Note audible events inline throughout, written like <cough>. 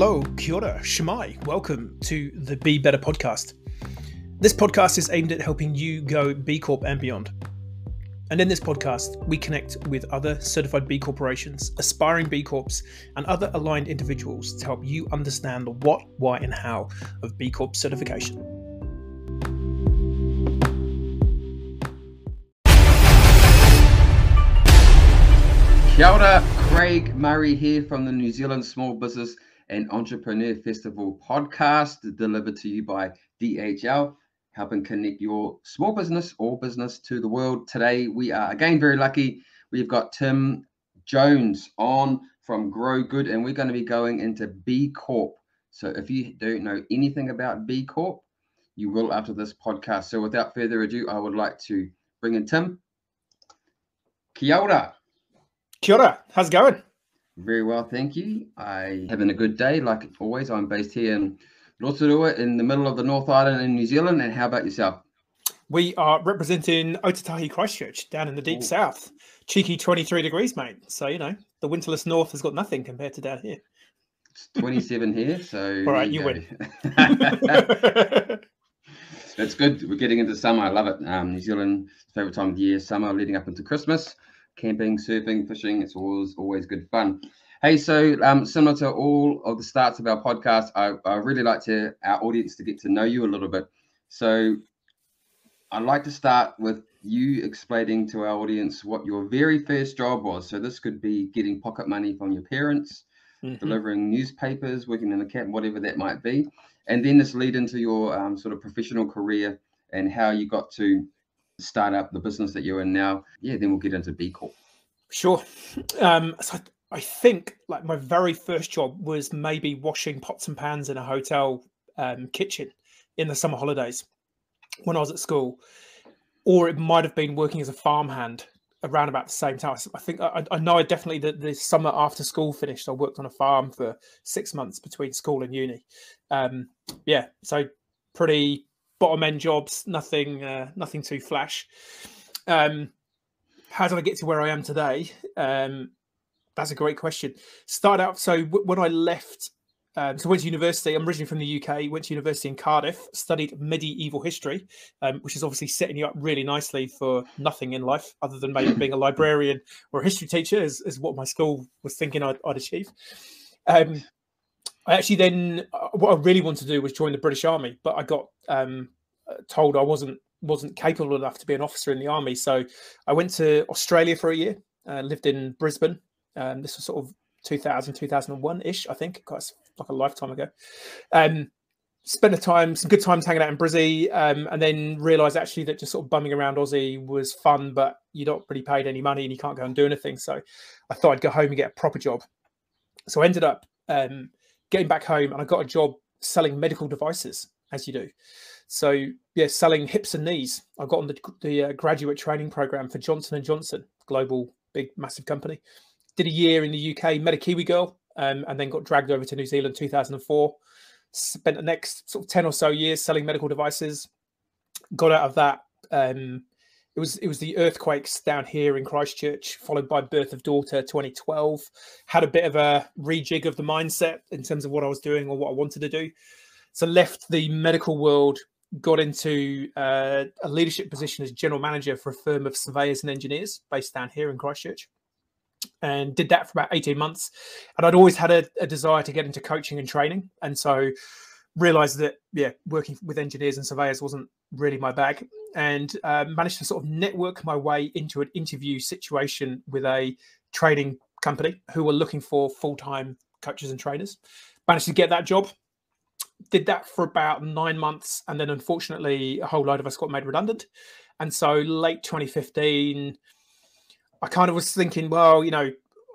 hello, kia ora, shemai. Welcome to the Be Better podcast. This podcast is aimed at helping you go B Corp and beyond. And in this podcast, we connect with other certified B corporations, aspiring B Corps, and other aligned individuals to help you understand the what, why, and how of B Corp certification. Kia ora, Craig Murray here from the New Zealand Small Business and Entrepreneur Festival podcast, delivered to you by DHL, helping connect your small business or business to the world. Today, we are again very lucky. We've got Tim Jones on from Grow Good, and we're going to be going into B Corp. So, if you don't know anything about B Corp, you will after this podcast. So, without further ado, I would like to bring in Tim. Kia ora. Kia ora, how's it going? Very well, thank you. I having a good day, like always. I'm based here in Rotorua, in the middle of the North Island in New Zealand. And how about yourself? We are representing Ōtautahi Christchurch down in the deep Ooh. south. Cheeky 23 degrees, mate. So, you know, the winterless north has got nothing compared to down here. It's 27 here, so. <laughs> All right, you, you win. <laughs> <laughs> It's good. We're getting into summer. I love it. Um, New Zealand, favorite time of the year, summer leading up into Christmas camping, surfing, fishing. It's always always good fun. Hey, so um, similar to all of the starts of our podcast, I, I really like to our audience to get to know you a little bit. So I'd like to start with you explaining to our audience what your very first job was. So this could be getting pocket money from your parents, mm-hmm. delivering newspapers, working in the camp, whatever that might be, and then this lead into your um, sort of professional career and how you got to start up the business that you're in now, yeah, then we'll get into B Corp. Sure. Um, so I think like my very first job was maybe washing pots and pans in a hotel um, kitchen in the summer holidays when I was at school, or it might have been working as a farmhand around about the same time. I think I, I know I definitely the, the summer after school finished, I worked on a farm for six months between school and uni. Um, yeah, so pretty bottom end jobs, nothing, uh, nothing too flash. Um, how did I get to where I am today? Um, that's a great question. Start out. So w- when I left, um, so went to university. I'm originally from the UK. Went to university in Cardiff. Studied medieval history, um, which is obviously setting you up really nicely for nothing in life other than maybe being a librarian or a history teacher, is, is what my school was thinking I'd, I'd achieve. Um, I actually then uh, what I really wanted to do was join the British Army, but I got um, uh, told I wasn't wasn't capable enough to be an officer in the army. So I went to Australia for a year, uh, lived in Brisbane. Um, this was sort of 2000, 2001 ish, I think, quite like a lifetime ago. Um, spent the time, some good times hanging out in Brizzy, um, and then realised actually that just sort of bumming around Aussie was fun, but you're not really paid any money and you can't go and do anything. So I thought I'd go home and get a proper job. So I ended up um, getting back home and I got a job selling medical devices, as you do. So yeah, selling hips and knees. I got on the, the uh, graduate training program for Johnson and Johnson, global big massive company. Did a year in the UK, met a Kiwi girl, um, and then got dragged over to New Zealand 2004. Spent the next sort of 10 or so years selling medical devices. Got out of that. Um, it was it was the earthquakes down here in Christchurch, followed by birth of daughter 2012. Had a bit of a rejig of the mindset in terms of what I was doing or what I wanted to do. So left the medical world, got into uh, a leadership position as general manager for a firm of surveyors and engineers based down here in Christchurch. And did that for about 18 months. And I'd always had a, a desire to get into coaching and training. And so realized that, yeah, working with engineers and surveyors wasn't really my bag and uh, managed to sort of network my way into an interview situation with a training company who were looking for full-time coaches and trainers. Managed to get that job did that for about nine months and then unfortunately a whole load of us got made redundant. And so late 2015 i kind of was thinking well you know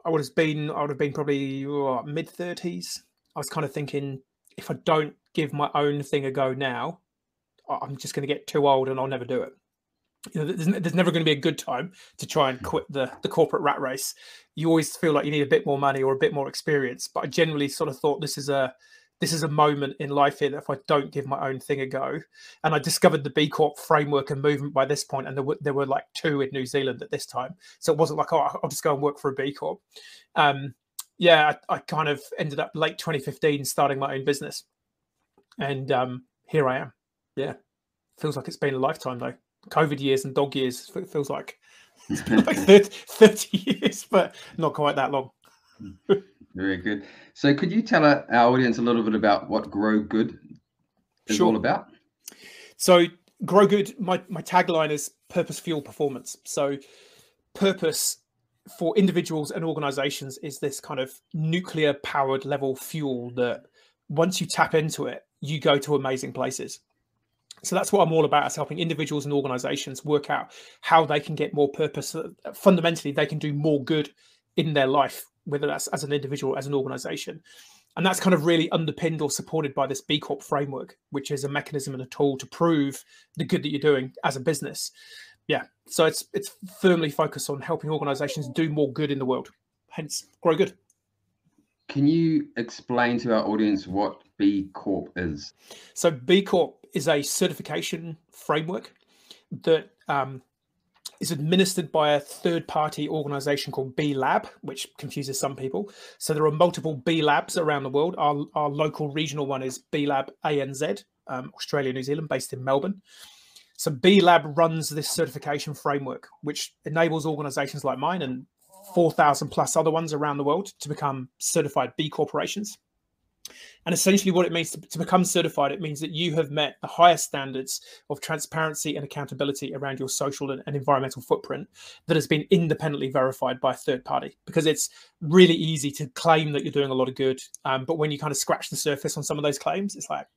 i would have been i would have been probably mid 30s i was kind of thinking if i don't give my own thing a go now I'm just going to get too old and I'll never do it. You know, there's, there's never going to be a good time to try and quit the the corporate rat race. You always feel like you need a bit more money or a bit more experience. But I generally sort of thought this is a this is a moment in life here that if I don't give my own thing a go, and I discovered the B Corp framework and movement by this point, and there were there were like two in New Zealand at this time, so it wasn't like oh I'll just go and work for a B Corp. Um, yeah, I, I, kind of ended up late 2015 starting my own business, and um, here I am. Yeah, feels like it's been a lifetime though. COVID years and dog years it feels like like <laughs> 30, 30 years, but not quite that long. Very good. So, could you tell our audience a little bit about what Grow Good is sure. all about? So, Grow Good, my, my tagline is purpose fuel performance. So, purpose for individuals and organizations is this kind of nuclear powered level fuel that once you tap into it, you go to amazing places. So that's what I'm all about is helping individuals and organizations work out how they can get more purpose. Uh, fundamentally, they can do more good in their life, whether that's as an individual, as an organization. And that's kind of really underpinned or supported by this B Corp framework, which is a mechanism and a tool to prove the good that you're doing as a business. Yeah. So it's it's firmly focused on helping organizations do more good in the world. Hence grow good. Can you explain to our audience what B Corp is? So B Corp is a certification framework that um, is administered by a third party organization called B Lab, which confuses some people. So there are multiple B Labs around the world. Our, our local regional one is B Lab ANZ, um, Australia, New Zealand, based in Melbourne. So B Lab runs this certification framework, which enables organizations like mine and 4,000 plus other ones around the world to become certified B corporations. And essentially, what it means to, to, become certified, it means that you have met the highest standards of transparency and accountability around your social and, and, environmental footprint that has been independently verified by a third party. Because it's really easy to claim that you're doing a lot of good, um, but when you kind of scratch the surface on some of those claims, it's like,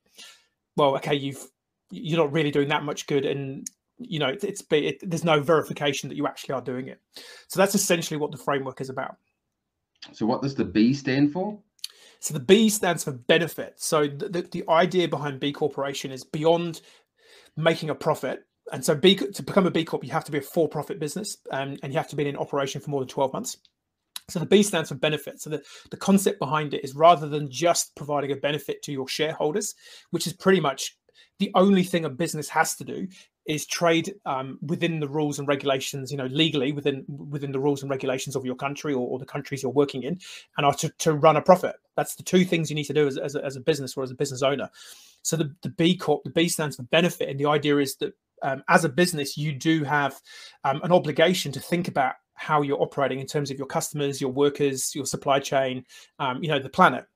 well, okay, you've you're not really doing that much good, and you know, it's it, there's no verification that you actually are doing it. So that's essentially what the framework is about. So, what does the B stand for? So the B stands for benefit. So the, the, the idea behind B Corporation is beyond making a profit. And so B, to become a B Corp, you have to be a for-profit business um, and you have to be in operation for more than 12 months. So the B stands for benefit. So the, the concept behind it is rather than just providing a benefit to your shareholders, which is pretty much the only thing a business has to do is trade um, within the rules and regulations, you know, legally within within the rules and regulations of your country or, or the countries you're working in, and are to, to run a profit. That's the two things you need to do as, as, a, as a business or as a business owner. So the, the B Corp, the B stands for benefit, and the idea is that um, as a business, you do have um, an obligation to think about how you're operating in terms of your customers, your workers, your supply chain, um, you know, the planet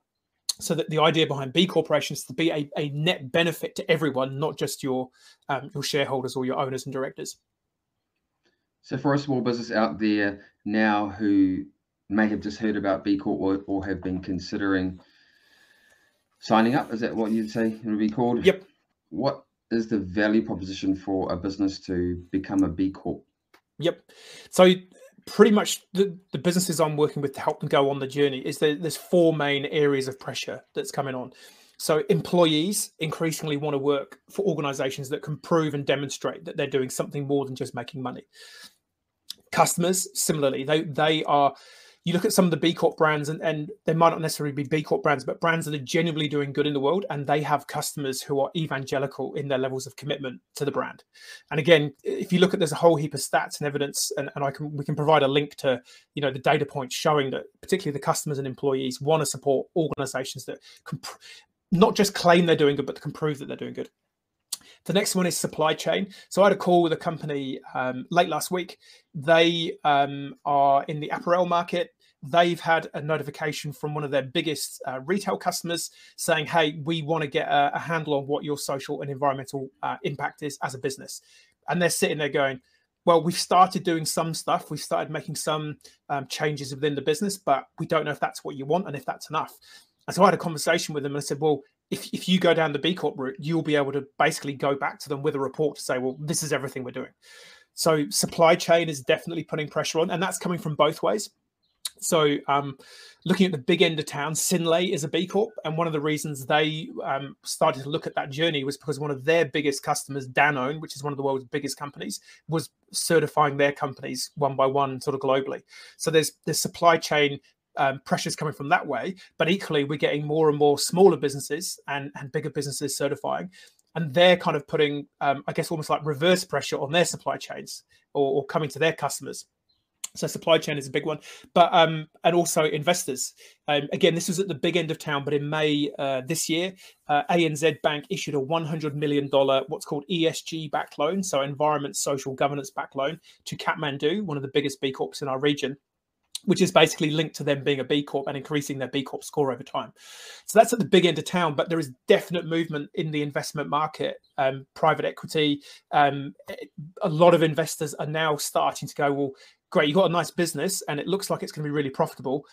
so that the idea behind B corporations is to be a, a net benefit to everyone, not just your um, your shareholders or your owners and directors. So, for a small business out there now who may have just heard about B Corp or, or have been considering signing up, is that what you'd say it would be called? Yep. What is the value proposition for a business to become a B Corp? Yep. So pretty much the, the businesses I'm working with to help them go on the journey is that there's four main areas of pressure that's coming on. So employees increasingly want to work for organizations that can prove and demonstrate that they're doing something more than just making money. Customers, similarly, they they are you look at some of the B Corp brands, and, and they might not necessarily be B Corp brands, but brands that are genuinely doing good in the world, and they have customers who are evangelical in their levels of commitment to the brand. And again, if you look at there's a whole heap of stats and evidence, and, and I can we can provide a link to you know the data points showing that particularly the customers and employees want to support organizations that can pr- not just claim they're doing good, but can prove that they're doing good. The next one is supply chain. So I had a call with a company um, late last week. They um, are in the apparel market. They've had a notification from one of their biggest uh, retail customers saying, "Hey, we want to get a, a, handle on what your social and environmental uh, impact is as a business." And they're sitting there going, well, we've started doing some stuff. We've started making some um, changes within the business, but we don't know if that's what you want and if that's enough. And so I had a conversation with them and I said, well, if, if you go down the B Corp route, you'll be able to basically go back to them with a report to say, well, this is everything we're doing. So supply chain is definitely putting pressure on, and that's coming from both ways. So, um, looking at the big end of town, Synlait is a B Corp, and one of the reasons they um, started to look at that journey was because one of their biggest customers, Danone, which is one of the world's biggest companies, was certifying their companies one by one, sort of globally. So there's there's supply chain um, pressures coming from that way. But equally, we're getting more and more smaller businesses and, and bigger businesses certifying. And they're kind of putting, um, I guess, almost like reverse pressure on their supply chains or, or coming to their customers. So supply chain is a big one, but um, and also investors. Um, again, this was at the big end of town, but in May uh, this year, uh, ANZ Bank issued a 100 million dollar what's called ESG back loan, so environment, social governance back loan to Kathmandu, one of the biggest B Corps in our region which is basically linked to them being a B Corp and increasing their B Corp score over time. So that's at the big end of town, but there is definite movement in the investment market. Um, private equity, um, a lot of investors are now starting to go, well, great, you've got a nice business and it looks like it's going to be really profitable.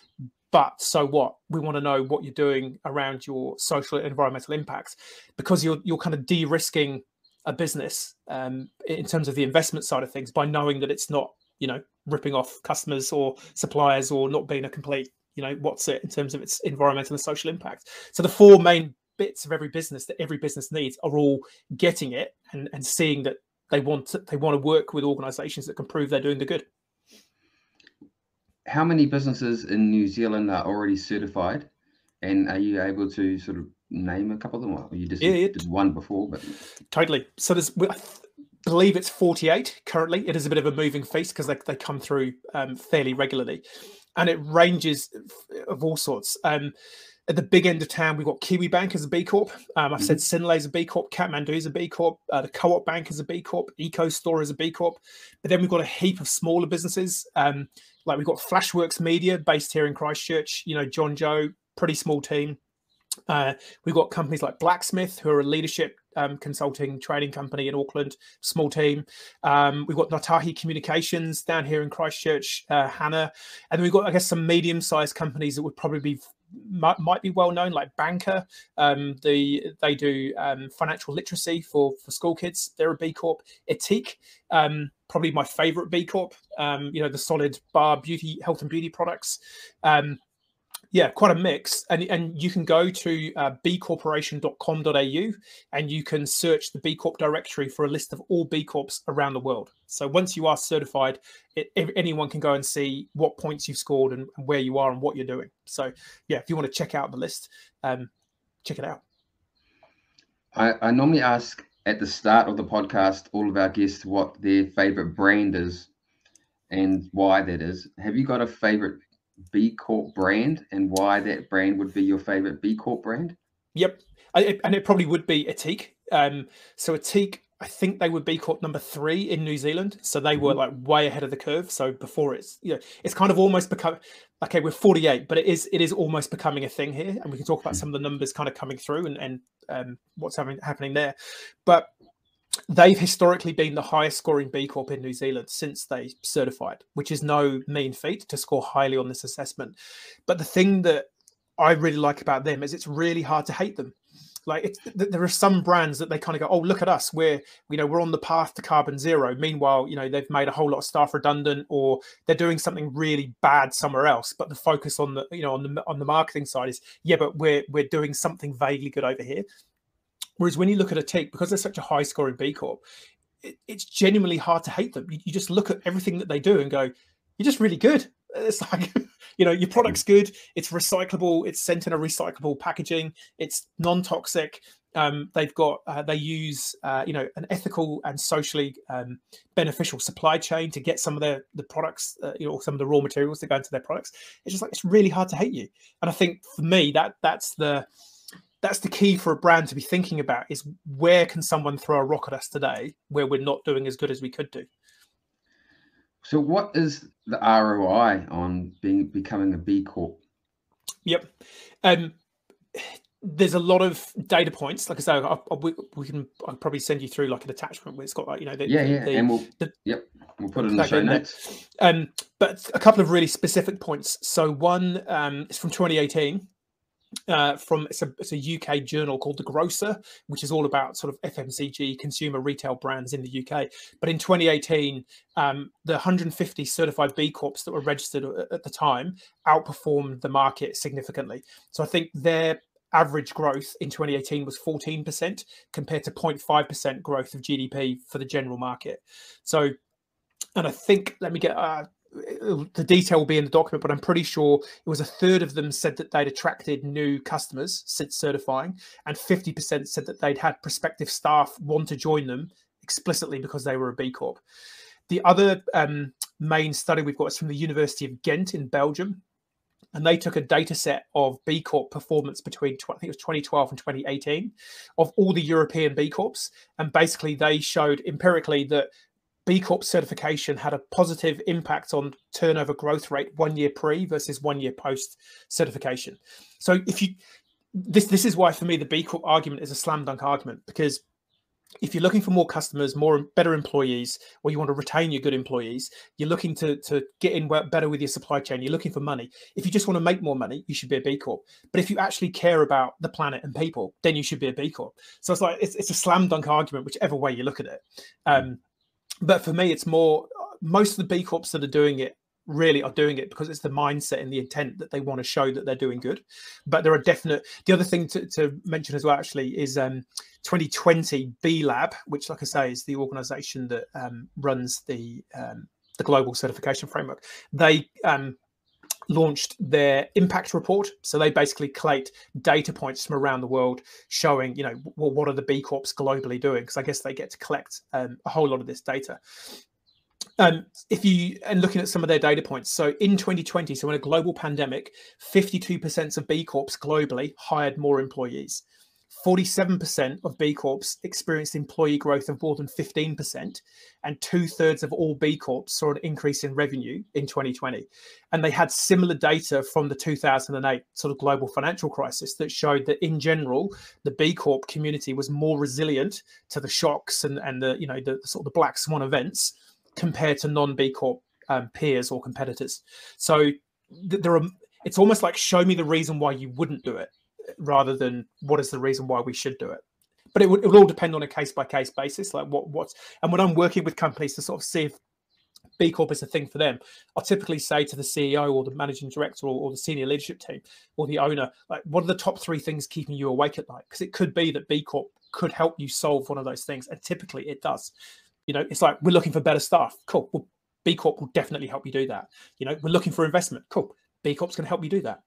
But so what? We want to know what you're doing around your social and environmental impacts because you're you're kind of de-risking a business um, in terms of the investment side of things by knowing that it's not you know ripping off customers or suppliers or not being a complete you know what's it in terms of its environmental and social impact. So the four main bits of every business that every business needs are all getting it and, and seeing that they want to, they want to work with organizations that can prove they're doing the good. How many businesses in new zealand are already certified? And are you able to sort of name a couple of them? Or you just yeah, did one before but totally. So there's believe it's 48 currently. It is a bit of a moving feast because they, they come through um, fairly regularly. And it ranges of all sorts. Um, at the big end of town, we've got Kiwi Bank as a B Corp. Um, I've mm-hmm. said Synlait is a B Corp, Kathmandu is a B Corp, uh, the Co op Bank is a B Corp, Eco Store is a B Corp. But then we've got a heap of smaller businesses. Um, like we've got Flashworks Media based here in Christchurch, you know, John Joe, pretty small team. Uh, we've got companies like Blacksmith, who are a leadership um, consulting training company in Auckland, small team. Um, we've got Natahi Communications down here in Christchurch, uh, Hannah, and we've got, I guess, some medium-sized companies that would probably be might, might be well known, like Banqer. Um, the they do um, financial literacy for for school kids. They're a B Corp. Ethique, um, probably my favorite B Corp. Um, you know, the solid bar beauty, health and beauty products. Yeah, quite a mix. And, and you can go to uh, bcorporation.com.au and you can search the B Corp directory for a list of all B Corps around the world. So once you are certified, it, anyone can go and see what points you've scored and, and, where you are and what you're doing. So yeah, if you want to check out the list, um, check it out. I, I normally ask at the start of the podcast all of our guests what their favorite brand is and why that is. Have you got a favorite B Corp brand and why that brand would be your favorite B Corp brand? Yep. I, and it probably would be Ethique. Um, so Ethique, I think they would B Corp number three in New Zealand. So they were mm-hmm. like way ahead of the curve. So before it's, you know, it's kind of almost become, okay, we're 48, but it is, it is almost becoming a thing here. And we can talk about mm. some of the numbers kind of coming through and, and um, what's having, happening there. But they've historically been the highest scoring B Corp in New Zealand since they certified, which is no mean feat to score highly on this assessment. But the thing that I really like about them is it's really hard to hate them. Like there are some brands that they kind of go, oh look at us, we're you know we're on the path to carbon zero. Meanwhile, you know they've made a whole lot of staff redundant, or they're doing something really bad somewhere else. But the focus on the you know on the on the marketing side is yeah, but we're we're doing something vaguely good over here. Whereas when you look at Ethique, because they're such a high scoring B Corp, it, it's genuinely hard to hate them. You, you, just look at everything that they do and go, you're just really good. <laughs> It's like, <laughs> you know, your product's good. It's recyclable. It's sent in a recyclable packaging. It's non toxic. Um, they've got, uh, they use, uh, you know, an ethical and socially um, beneficial supply chain to get some of their the products, uh, you know, some of the raw materials that go into their products. It's just like it's really hard to hate you. And I think for me, that that's the that's the key for a brand to be thinking about is where can someone throw a rock at us today where we're not doing as good as we could do so what is the roi on being becoming a b corp yep um there's a lot of data points. Like I say, I, I, we, we, can I'll probably send you through like an attachment where it's got like you know the, yeah yeah, the, and we'll the, yep we'll put it in the show notes. Um, but a couple of really specific points. So one um, is from 2018, uh, from it's a, it's a, UK journal called The Grocer, which is all about sort of FMCG consumer retail brands in the UK. But in 2018, um, the 150 certified B Corps that were registered at the time outperformed the market significantly. So I think their average growth in 2018 was 14% compared to 0.5% growth of GDP for the general market. So, and I think, let me get, uh, the detail will be in the document, but I'm pretty sure it was a third of them said that they'd attracted new customers since certifying, and 50% said that they'd had prospective staff want to join them explicitly because they were a B Corp. The other um, main study we've got is from the University of Ghent in Belgium. And they took a data set of B Corp performance between, I think it was 2012 and 2018, of all the European B Corps. And basically, they showed empirically that B Corp certification had a positive impact on turnover growth rate one year pre versus one year post certification. So if you this this is why for me the B Corp argument is a slam dunk argument because if you're looking for more customers, more better employees, or you want to retain your good employees, you're looking to to get in better with your supply chain. You're looking for money. If you just want to make more money, you should be a B Corp. But if you actually care about the planet and people, then you should be a B Corp. So it's like it's, it's a slam dunk argument, whichever way you look at it. Um, but for me, it's more most of the B Corps that are doing it really are doing it because it's the mindset and the intent that they want to show that they're doing good. But there are definite. The other thing to, to mention as well, actually, is um, 2020 B Lab, which, like I say, is the organisation that um, runs the um, the global certification framework. They um, launched their impact report. So they basically collate data points from around the world showing, you know, well, what are the B Corps globally doing? Because I guess they get to collect um, a whole lot of this data. Um, if you and looking at some of their data points, so in 2020, so in a global pandemic, 52% of B Corps globally hired more employees. 47% of B Corps experienced employee growth of more than 15%, and two thirds of all B Corps saw an increase in revenue in 2020. And they had similar data from the 2008 sort of global financial crisis that showed that in general, the B Corp community was more resilient to the shocks and, and the, you know, the, the sort of the black swan events compared to non B Corp um, peers or competitors. So th- there are, it's almost like show me the reason why you wouldn't do it rather than what is the reason why we should do it. But it would, it would all depend on a case by case basis, like what what's and when I'm working with companies to sort of see if B Corp is a thing for them, I'll typically say to the CEO or the managing director or, or, the senior leadership team or the owner, like, what are the top three things keeping you awake at night? Because it could be that B Corp could help you solve one of those things. And typically it does. You know, it's like we're looking for better staff. Cool. Well, B Corp will definitely help you do that. You know, we're looking for investment. Cool. B Corp's going to help you do that.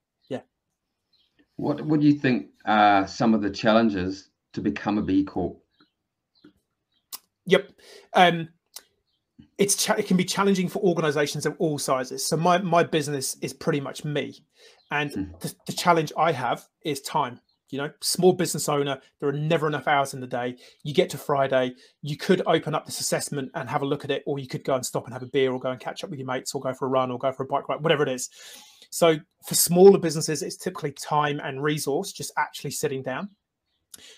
What would you think are some of the challenges to become a B Corp? Yep. Um, it's it can be challenging for organizations of all sizes. So my my business is pretty much me, and mm. the, the challenge I have is time. You know, small business owner, there are never enough hours in the day. You get to Friday, you could open up this assessment and have a look at it, or you could go and stop and have a beer, or go and catch up with your mates, or go for a run, or go for a bike ride, whatever it is. So for smaller businesses, it's typically time and resource, just actually sitting down.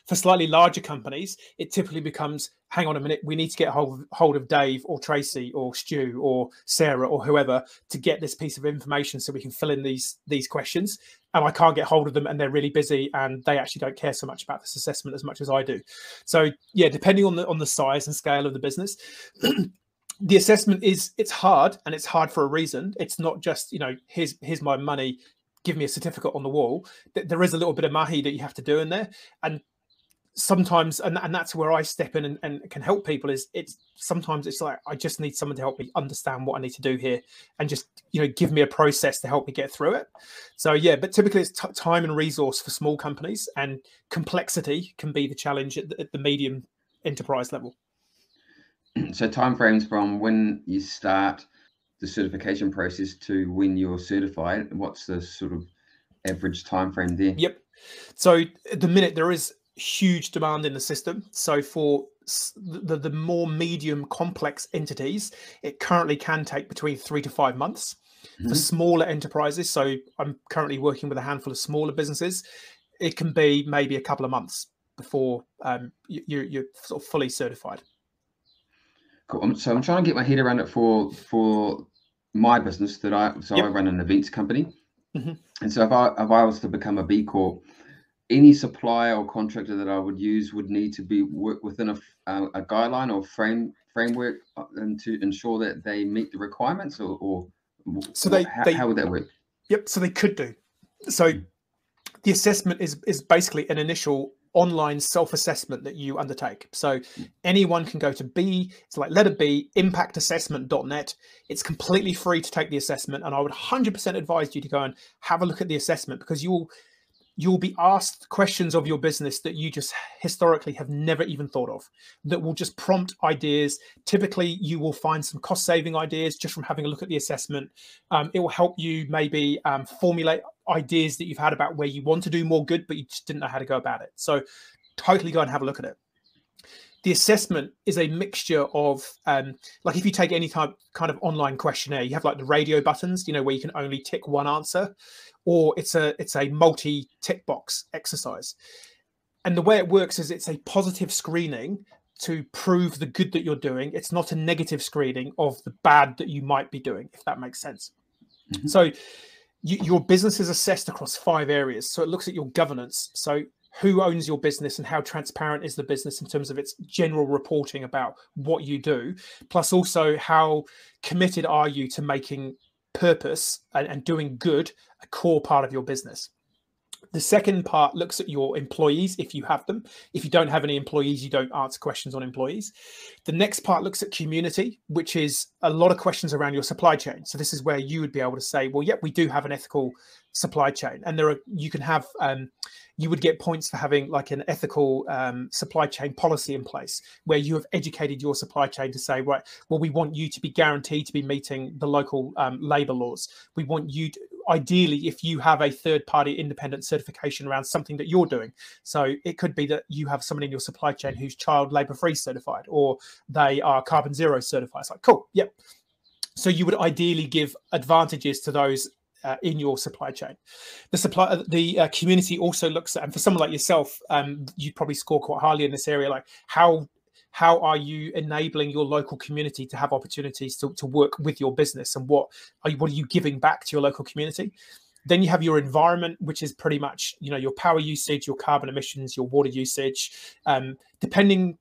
For slightly larger companies, it typically becomes hang on a minute, we need to get hold, of Dave or Tracy or Stu or Sarah or whoever to get this piece of information so we can fill in these these questions. And I can't get hold of them and they're really busy and they actually don't care so much about this assessment as much as I do. So yeah, depending on the on the size and scale of the business, <clears throat> the assessment is it's hard and it's hard for a reason. It's not just you know here's here's my money give me a certificate on the wall. There is a little bit of mahi that you have to do in there. And sometimes and, and that's where i step in and, and can help people is it's sometimes it's like i just need someone to help me understand what i need to do here and just you know give me a process to help me get through it. So yeah but typically it's t- time and resource for small companies and complexity can be the challenge at the, at the medium enterprise level <clears throat> so timeframes from when you start the certification process to when you're certified what's the sort of average time frame there? Yep. So at the minute there is huge demand in the system. So for the, the more medium complex entities it currently can take between three to five months. Mm-hmm. for smaller enterprises so i'm currently working with a handful of smaller businesses it can be maybe a couple of months before um, you, you're sort of fully certified Cool. So I'm trying to get my head around it for for my business that I so yep. I run an events company, mm-hmm. and so if I if I was to become a B Corp, any supplier or contractor that I would use would need to be work within a, a, a guideline or frame framework uh, and to ensure that they meet the requirements or, or so they, how, they how would that work? Yep. So they could do. So the assessment is is basically an initial online self-assessment that you undertake. So anyone can go to B, it's like letter B, impactassessment.net. It's completely free to take the assessment. And I would 100% advise you to go and have a look at the assessment because you will you'll be asked questions of your business that you just historically have never even thought of that will just prompt ideas typically you will find some cost saving ideas just from having a look at the assessment um, it will help you maybe um, formulate ideas that you've had about where you want to do more good but you just didn't know how to go about it so totally go and have a look at it the assessment is a mixture of um, like if you take any type kind of online questionnaire you have like the radio buttons you know where you can only tick one answer or it's a it's a multi tick box exercise. And the way it works is it's a positive screening to prove the good that you're doing. It's not a negative screening of the bad that you might be doing, if that makes sense. Mm-hmm. So you, your business is assessed across five areas. So it looks at your governance. So who owns your business and how transparent is the business in terms of its general reporting about what you do plus also how committed are you to making purpose and, and doing good a core part of your business. The second part looks at your employees if you have them. If you don't have any employees, you don't answer questions on employees. The next part looks at community, which is a lot of questions around your supply chain. So this is where you would be able to say, well, yep, we do have an ethical supply chain, and there are you can have um, you would get points for having like an ethical um, supply chain policy in place where you have educated your supply chain to say right well we want you to be guaranteed to be meeting the local um, labor laws we want you to, ideally if you have a third party independent certification around something that you're doing so it could be that you have someone in your supply chain who's child labor free certified or they are carbon zero certified it's like cool yep so you would ideally give advantages to those uh, in your supply chain. The supply, uh, the uh, community also looks at, and for someone like yourself, um, you'd probably score quite highly in this area. Like how how are you enabling your local community to have opportunities to, to work with your business, and what are you, what are you giving back to your local community? Then you have your environment, which is pretty much you know your power usage, your carbon emissions, your water usage. Um, depending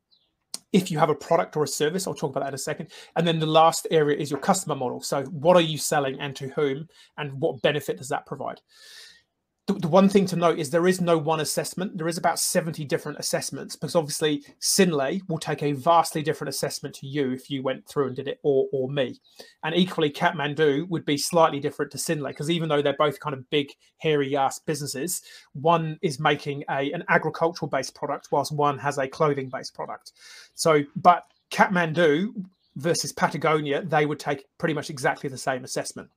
if you have a product or a service. I'll talk about that in a second. And then the last area is your customer model. So, what are you selling and to whom, and what benefit does that provide? The, the, one thing to note is there is no one assessment. There is about 70 different assessments because obviously Synlait will take a vastly different assessment to you if you went through and did it or, or me. And equally, Kathmandu would be slightly different to Synlait because even though they're both kind of big, hairy ass businesses, one is making a an agricultural based product whilst one has a clothing based product. So, but Kathmandu versus Patagonia, they would take pretty much exactly the same assessment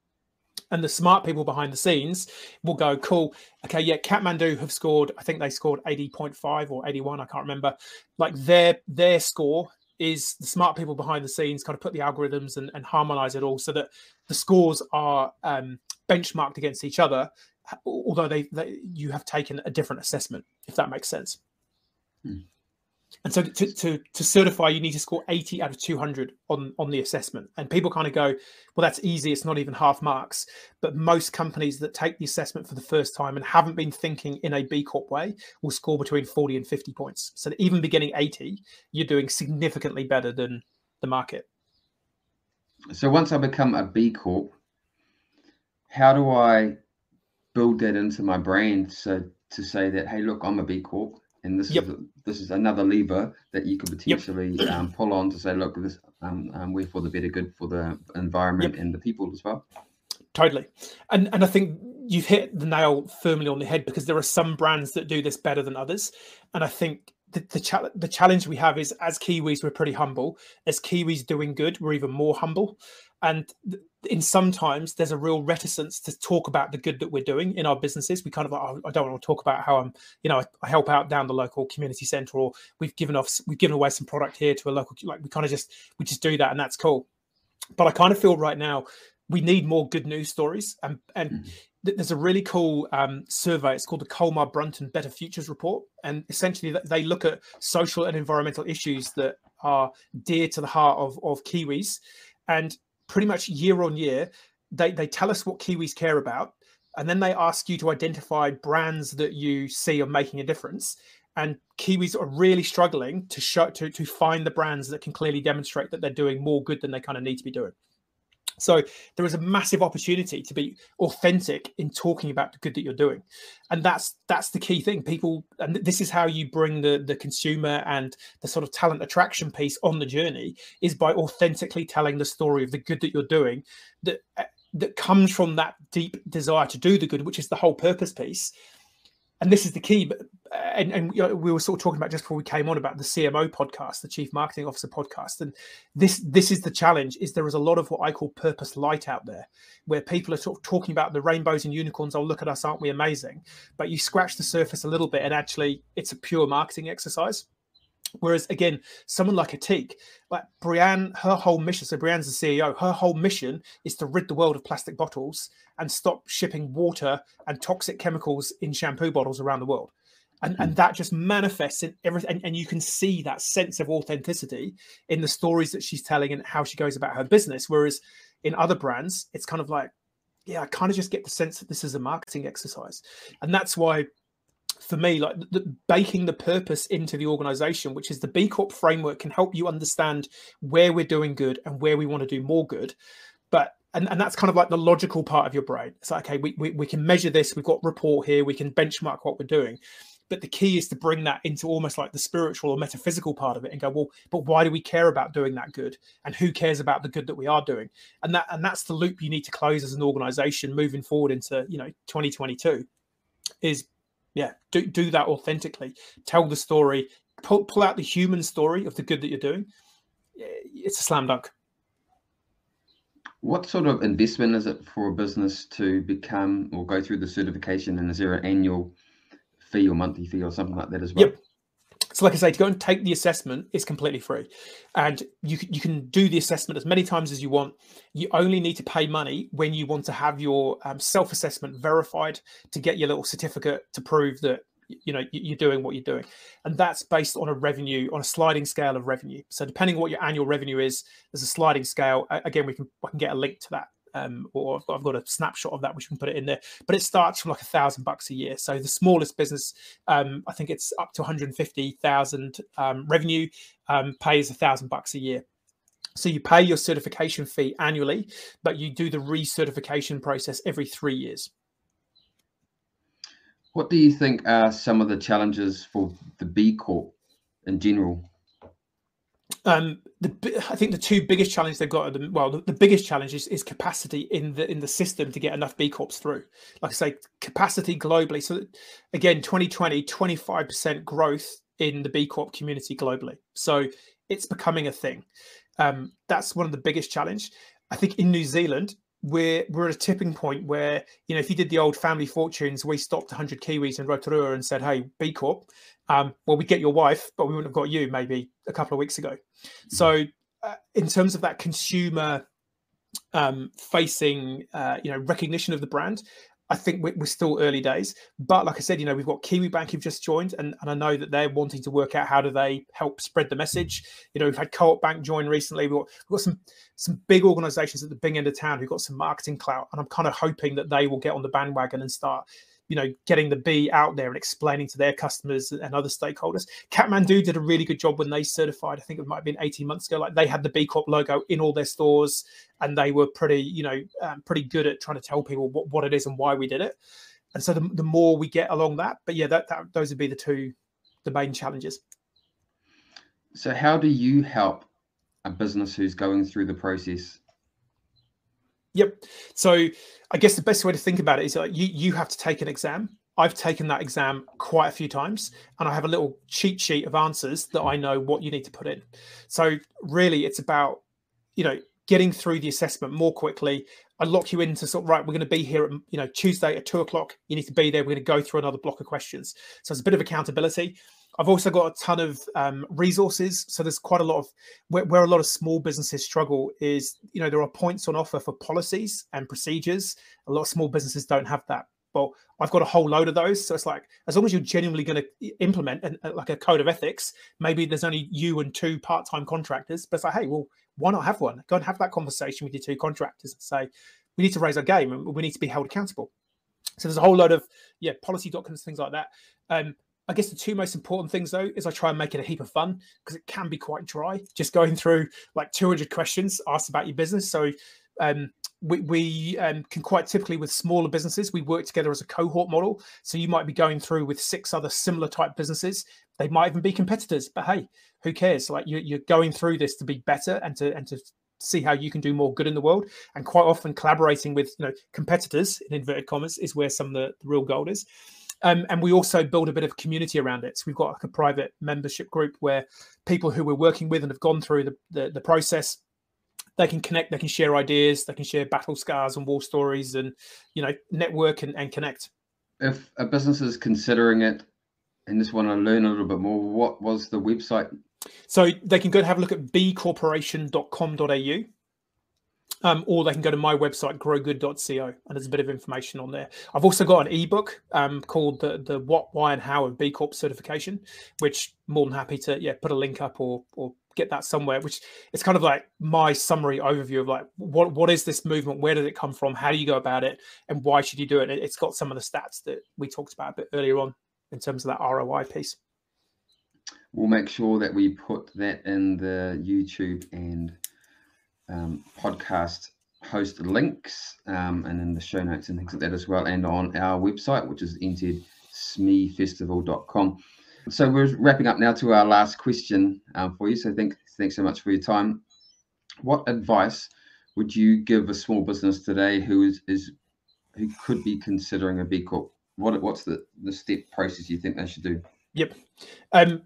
and the smart people behind the scenes will go, cool, okay, yeah, Kathmandu have scored, I think they scored 80.5 or 81, I can't remember. Like their their score is the smart people behind the scenes kind of put the algorithms and, and harmonize it all so that the scores are um, benchmarked against each other, although they, they you have taken a different assessment, if that makes sense. Hmm. And so to, to, to certify, you need to score 80 out of 200 on, on the assessment. And people kind of go, well, that's easy. It's not even half marks. But most companies that take the assessment for the first time and haven't been thinking in a B Corp way will score between 40 and 50 points. So even beginning 80, you're doing significantly better than the market. So once I become a B Corp, how do I build that into my brand so to say that, hey, look, I'm a B Corp and this yep. is this is another lever that you could potentially yep. um, pull on to say, look, this um, um, we're for the better good for the environment yep. and the people as well. Totally, and and I think you've hit the nail firmly on the head because there are some brands that do this better than others, and I think the the, cha- the challenge we have is as Kiwis we're pretty humble. As Kiwis doing good, we're even more humble, and in sometimes there's a real reticence to talk about the good that we're doing in our businesses. We kind of oh, i don't want to talk about how i'm you know I, help out down the local community center or we've given off we've given away some product here to a local like we kind of just we just do that and that's cool. But i kind of feel right now we need more good news stories and and mm-hmm. there's a really cool um, survey it's called the colmar brunton better futures report. And essentially they look at social and environmental issues that are dear to the heart of, of kiwis. And pretty much year on year, they, they tell us what Kiwis care about. And then they ask you to identify brands that you see are making a difference. And Kiwis are really struggling to show to, to find the brands that can clearly demonstrate that they're doing more good than they kind of need to be doing. So there is a massive opportunity to be authentic in talking about the good that you're doing, and that's that's the key thing. People, and this is how you bring the the consumer and the sort of talent attraction piece on the journey is by authentically telling the story of the good that you're doing that uh, that comes from that deep desire to do the good, which is the whole purpose piece. and this is the key. But and, and you know, we were sort of talking about just before we came on about the CMO podcast, the Chief Marketing Officer podcast, and this this is the challenge: is there is a lot of what I call purpose light out there, where people are sort of talking about the rainbows and unicorns. Oh, look at us, aren't we amazing? But you scratch the surface a little bit, and actually, it's a pure marketing exercise. Whereas again, someone like Ethique, like Brianne, her whole mission, so Brianne's the CEO, her whole mission is to rid the world of plastic bottles and stop shipping water and toxic chemicals in shampoo bottles around the world and, and hmm. that just manifests in everything and, and, you can see that sense of authenticity in the stories that she's telling and how she goes about her business. Whereas in other brands it's kind of like yeah i kind of just get the sense that this is a marketing exercise. And that's why for me like the, baking the purpose into the organization which is the b corp framework can help you understand where we're doing good and where we want to do more good. But and, and that's kind of like the logical part of your brain. It's like okay we, we, we can measure this. We've got report here. We can benchmark what we're doing but the key is to bring that into almost like the spiritual or metaphysical part of it and go, well, but why do we care about doing that good? And who cares about the good that we are doing? And that and that's the loop you need to close as an organization moving forward into, you know, 2022 is yeah, do do that authentically. Tell the story, pull, pull out the human story of the good that you're doing. Eh, it's a slam dunk. What sort of investment is it for a business to become or go through the certification? And is there an annual fee or monthly fee or something like that as well. Yep. So, like I say, to go and take the assessment is completely free, and you you can do the assessment as many times as you want. You only need to pay money when you want to have your um, self assessment verified to get your little certificate to prove that you know you're doing what you're doing, and that's based on a revenue on a sliding scale of revenue. So, depending on what your annual revenue is, there's a sliding scale. Again, we can I can get a link to that um, or I've got, I've got, a snapshot of that which we can put it in there. But it starts from like a thousand bucks a year. So the smallest business, um, I think it's up to 150,000 um, revenue, um, pays a thousand bucks a year. So you pay your certification fee annually, but you do the recertification process every three years. What do you think are some of the challenges for the B Corp in general? Um, the I think the two biggest challenges they've got, the, well, the, the, biggest challenge is, is capacity in the in the system to get enough B Corps through. Like I say, capacity globally. So again, 2020, 25% growth in the B Corp community globally. So it's becoming a thing. Um, that's one of the biggest challenge. I think in New Zealand, we're we're at a tipping point where you know if you did the old family fortunes, we stopped 100 Kiwis in Rotorua and said, "Hey, B Corp, um, well, we get your wife, but we wouldn't have got you maybe a couple of weeks ago." So, uh, in terms of that consumer um, facing, uh, you know, recognition of the brand, I think we're still early days, but like I said, you know, we've got Kiwi Bank who've just joined, and, and I know that they're wanting to work out how do they help spread the message. You know, we've had Co-op Bank join recently. We've got, we've got some some big organisations at the big end of town who've got some marketing clout, and I'm kind of hoping that they will get on the bandwagon and start you know getting the B out there and explaining to their customers and other stakeholders. Kathmandu did a really good job when they certified. I think it might have been 18 months ago. Like they had the B Corp logo in all their stores, and they were pretty you know um, pretty good at trying to tell people what, what it is and why we did it. And so the, the more we get along that, but yeah, that, that those would be the two the main challenges. So how do you help a business who's going through the process Yep. So I guess the best way to think about it is like you you have to take an exam. I've taken that exam quite a few times, and I have a little cheat sheet of answers that I know what you need to put in. So really, it's about you know getting through the assessment more quickly. I lock you into sort of right. We're going to be here at you know Tuesday at two o'clock. You need to be there. We're going to go through another block of questions. So it's a bit of accountability. I've also got a ton of um, resources. So there's quite a lot of where, where, a lot of small businesses struggle is, you know, there are points on offer for policies and procedures. A lot of small businesses don't have that. Well, I've got a whole load of those. So it's like, as long as you're genuinely going to implement an, like a code of ethics, maybe there's only you and two part-time contractors, but it's like, hey, well, why not have one? Go and have that conversation with your two contractors and say, we need to raise our game and we need to be held accountable. So there's a whole load of yeah policy documents, things like that. Um, I guess the two most important things though is I try and make it a heap of fun because it can be quite dry just going through like 200 questions asked about your business. So um, we, we um, can quite typically with smaller businesses we work together as a cohort model. So you might be going through with six other similar type businesses. They might even be competitors, but hey, who cares? Like you're, you're going through this to be better and to and to see how you can do more good in the world. And quite often collaborating with you know competitors in inverted commas is where some of the, the real gold is. Um, and we also build a bit of community around it. So we've got like a private membership group where people who we're working with and have gone through the, the, the process they can connect they can share ideas they can share battle scars and war stories and you know network and, and connect. If a business is considering it and just want to learn a little bit more what was the website? So they can go and have a look at bcorporation.com.au um, or they can go to my website growgood.co and there's a bit of information on there. I've also got an ebook um, called the the what why and how of b corp certification which more than happy to yeah put a link up or or get that somewhere which it's kind of like my summary overview of like what what is this movement? Where did it come from? How do you go about it? And why should you do it? It's got some of the stats that we talked about a bit earlier on in terms of that roi piece. We'll make sure that we put that in the youtube and um, podcast host links um, and in the show notes and things like that as well and on our website which is nzsmefestival.com so we're wrapping up now to our last question um, for you. So thank, thanks so much for your time. What advice would you give a small business today who is, is who could be considering a B Corp? What what's the the step process you think they should do? Yep. Um,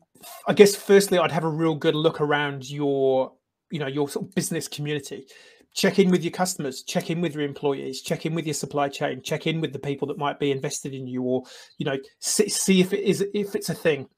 I guess firstly, I'd have a real good look around your you know your sort of business community. Check in with your customers check in with your employees check in with your supply chain check in with the people that might be invested in you or you know see, if it is if it's a thing.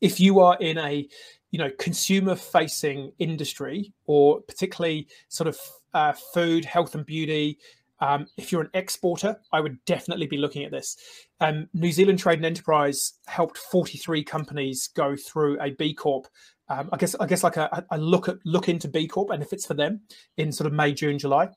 If you are in a you know consumer facing industry or particularly sort of uh, food health and beauty um, if you're an exporter, I would definitely be looking at this. Um, New Zealand Trade and Enterprise helped 43 companies go through a B Corp um, I guess I guess like a, a look at look into B Corp and if it's for them in sort of May, June, July.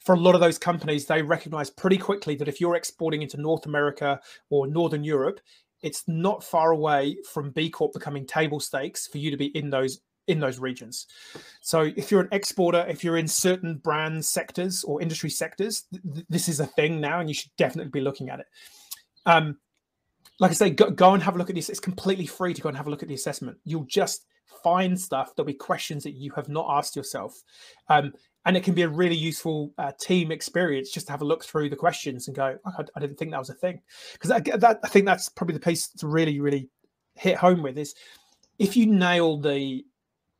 For a lot of those companies, they recognize pretty quickly that if you're exporting into North America or Northern Europe, it's not far away from B Corp becoming table stakes for you to be in those in those regions. So if you're an exporter, if you're in certain brand sectors or industry sectors, th- this is a thing now, and you should definitely be looking at it. Um, like I say, go, go and have a look at this. It's completely free to go and have a look at the assessment. You'll just find stuff. There'll be questions that you have not asked yourself. Um, and it can be a really useful uh, team experience just to have a look through the questions and go, oh, I, I, didn't think that was a thing. Because I, that, I think that's probably the piece to really, really hit home with is if you nail the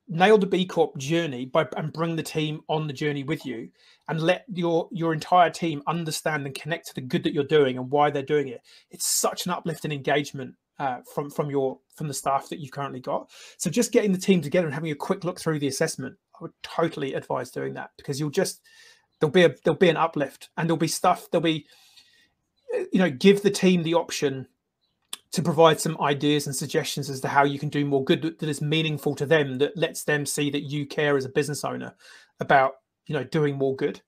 nail the B Corp journey by and bring the team on the journey with you and let your your entire team understand and connect to the good that you're doing and why they're doing it. It's such an uplift in engagement uh, from from your from the staff that you've currently got. So just getting the team together and having a quick look through the assessment, I would totally advise doing that because you'll just there'll be a there'll be an uplift and there'll be stuff there'll be you know give the team the option to provide some ideas and suggestions as to how you can do more good that is meaningful to them that lets them see that you care as a business owner about you know doing more good.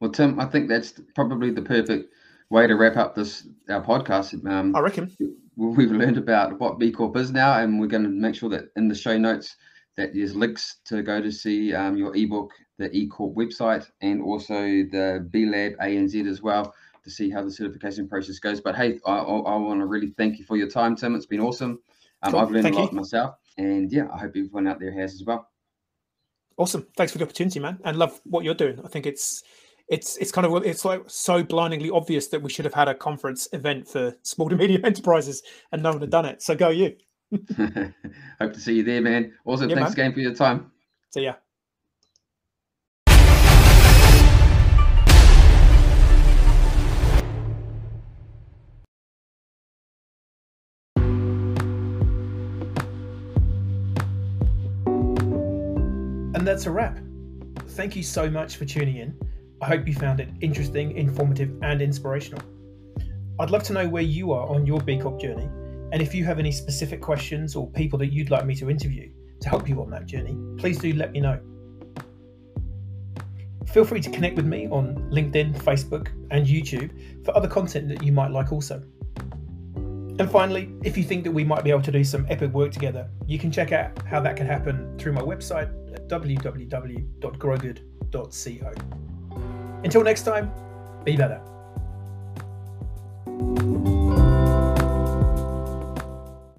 Well tim i think that's probably the perfect way to wrap up this our podcast. Um, i reckon. we've learned about what b corp is now and we're going to make sure that in the show notes that there's links to go to see um, your ebook the B Corp website and also the b lab anz as well to see how the certification process goes. But hey, I, I, I want to really thank you for your time, Tim. It's been awesome. Um, cool. I've learned thank a lot you. myself, and yeah, I hope everyone out there has as well. Awesome. Thanks for the opportunity, man, and love what you're doing. I think it's it's it's kind of it's like so blindingly obvious that we should have had a conference event for small to medium <laughs> enterprises, and no one had done it. So go you. <laughs> hope to see you there, man. Also, yeah, thanks man. again for your time. See ya. And that's a wrap. Thank you so much for tuning in. I hope you found it interesting, informative, and inspirational. I'd love to know where you are on your B Corp journey, and if you have any specific questions or people that you'd like me to interview to help you on that journey, please do let me know. Feel free to connect with me on LinkedIn, Facebook, and YouTube for other content that you might like also. And finally, if you think that we might be able to do some epic work together, you can check out how that can happen through my website at www.growgood.co. Until next time, be better.